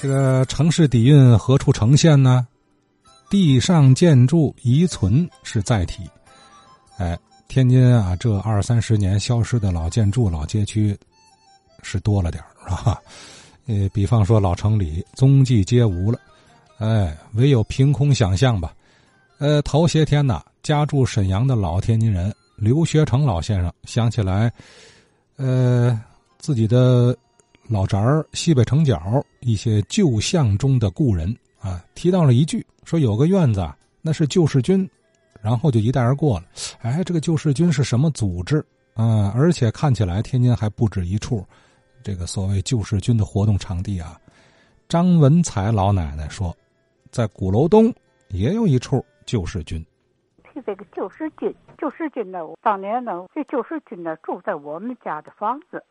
这个城市底蕴何处呈现呢？地上建筑遗存是载体。哎，天津啊，这二三十年消失的老建筑、老街区是多了点 是吧？呃，比方说老城里踪迹皆无了。哎，唯有凭空想象吧。呃，头些天呐，家住沈阳的老天津人刘学成老先生想起来，呃，自己的老宅儿西北城角一些旧巷中的故人啊，提到了一句，说有个院子，那是救世军，然后就一带而过了。哎，这个救世军是什么组织啊？而且看起来天津还不止一处，这个所谓救世军的活动场地啊。张文彩老奶奶说，在鼓楼东也有一处。救世军，提这个救世军，救世军呢，当年呢，这救世军呢住在我们家的房子，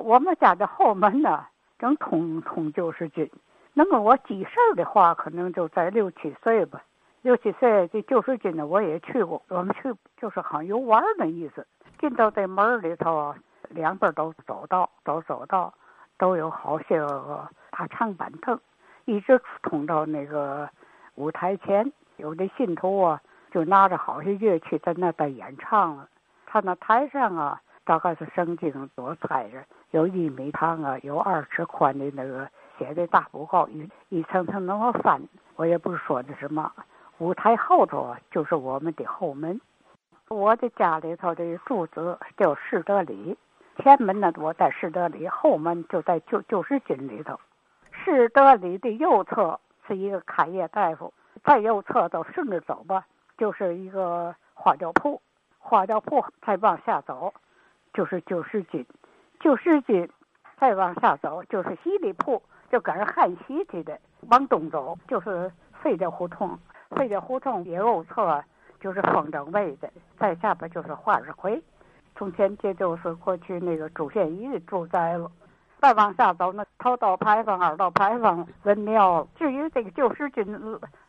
我们家的后门呢正通通救世军。那么我记事儿的话，可能就在六七岁吧。六七岁这救世军呢，我也去过。我们去就是好像游玩的意思。进到这门里头，两边都走道，都走道，都有好些个大长板凳，一直通到那个舞台前。有的信徒啊，就拿着好些乐器在那在演唱了。他那台上啊，大概是圣经多彩着，有一米长啊，有二尺宽的那个写的大布告，一一层层那么翻。我也不说的什么。舞台后头，就是我们的后门。我的家里头的住址叫士德里，前门呢我在士德里，后门就在旧旧市军里头。士德里的右侧是一个开业大夫。再右侧走，顺着走吧，就是一个花雕铺。花雕铺再往下走，就是旧市军。旧市军再往下走，就是西里铺，就跟着汉西去的。往东走就是费家胡同，费家胡同右侧就是风筝位的。再下边就是花市会。从前这就是过去那个朱宪仪的住宅了。再往下走，那头道牌坊、二道牌坊、文庙。至于这个旧市军。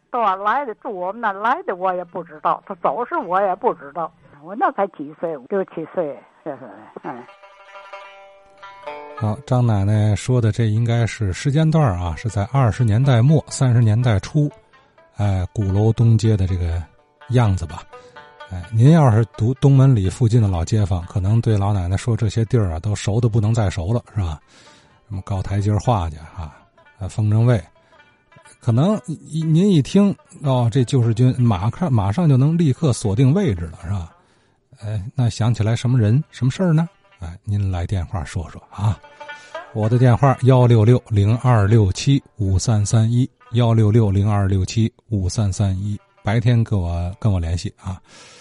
到哪来的？住我们那来的，我也不知道。他走时我也不知道。我那才几岁，六七岁，这 是嗯。好，张奶奶说的这应该是时间段啊，是在二十年代末、三十年代初，哎，鼓楼东街的这个样子吧。哎，您要是读东门里附近的老街坊，可能对老奶奶说这些地儿啊，都熟的不能再熟了，是吧？什么高台阶画家啊，啊，风筝位。可能您一听哦，这救世军马上马上就能立刻锁定位置了，是吧？哎，那想起来什么人什么事儿呢？哎，您来电话说说啊！我的电话幺六六零二六七五三三一幺六六零二六七五三三一，白天跟我跟我联系啊。